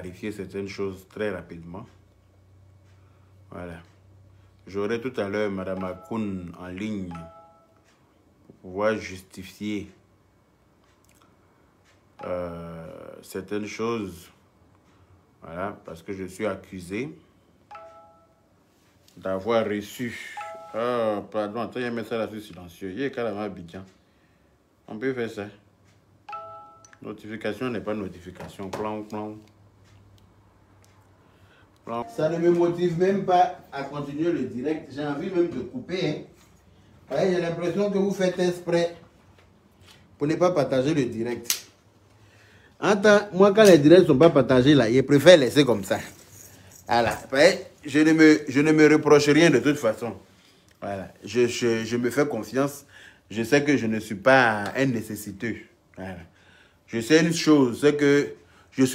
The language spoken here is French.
clarifier certaines choses très rapidement. Voilà. J'aurai tout à l'heure Madame Akoun en ligne pour pouvoir justifier euh, certaines choses. Voilà, parce que je suis accusé d'avoir reçu. Ah, pardon, attends, il y a un message là silencieux. Il y a carrément Abidjan. On peut faire ça. Notification n'est pas notification. Plan, plan. Ça ne me motive même pas à continuer le direct. J'ai envie même de couper. Hein. J'ai l'impression que vous faites exprès pour ne pas partager le direct. moi, quand les directs ne sont pas partagés, là, je préfère laisser comme ça. Je ne, me, je ne me reproche rien de toute façon. Voilà. Je, je, je me fais confiance. Je sais que je ne suis pas un nécessiteux. Je sais une chose, c'est que je suis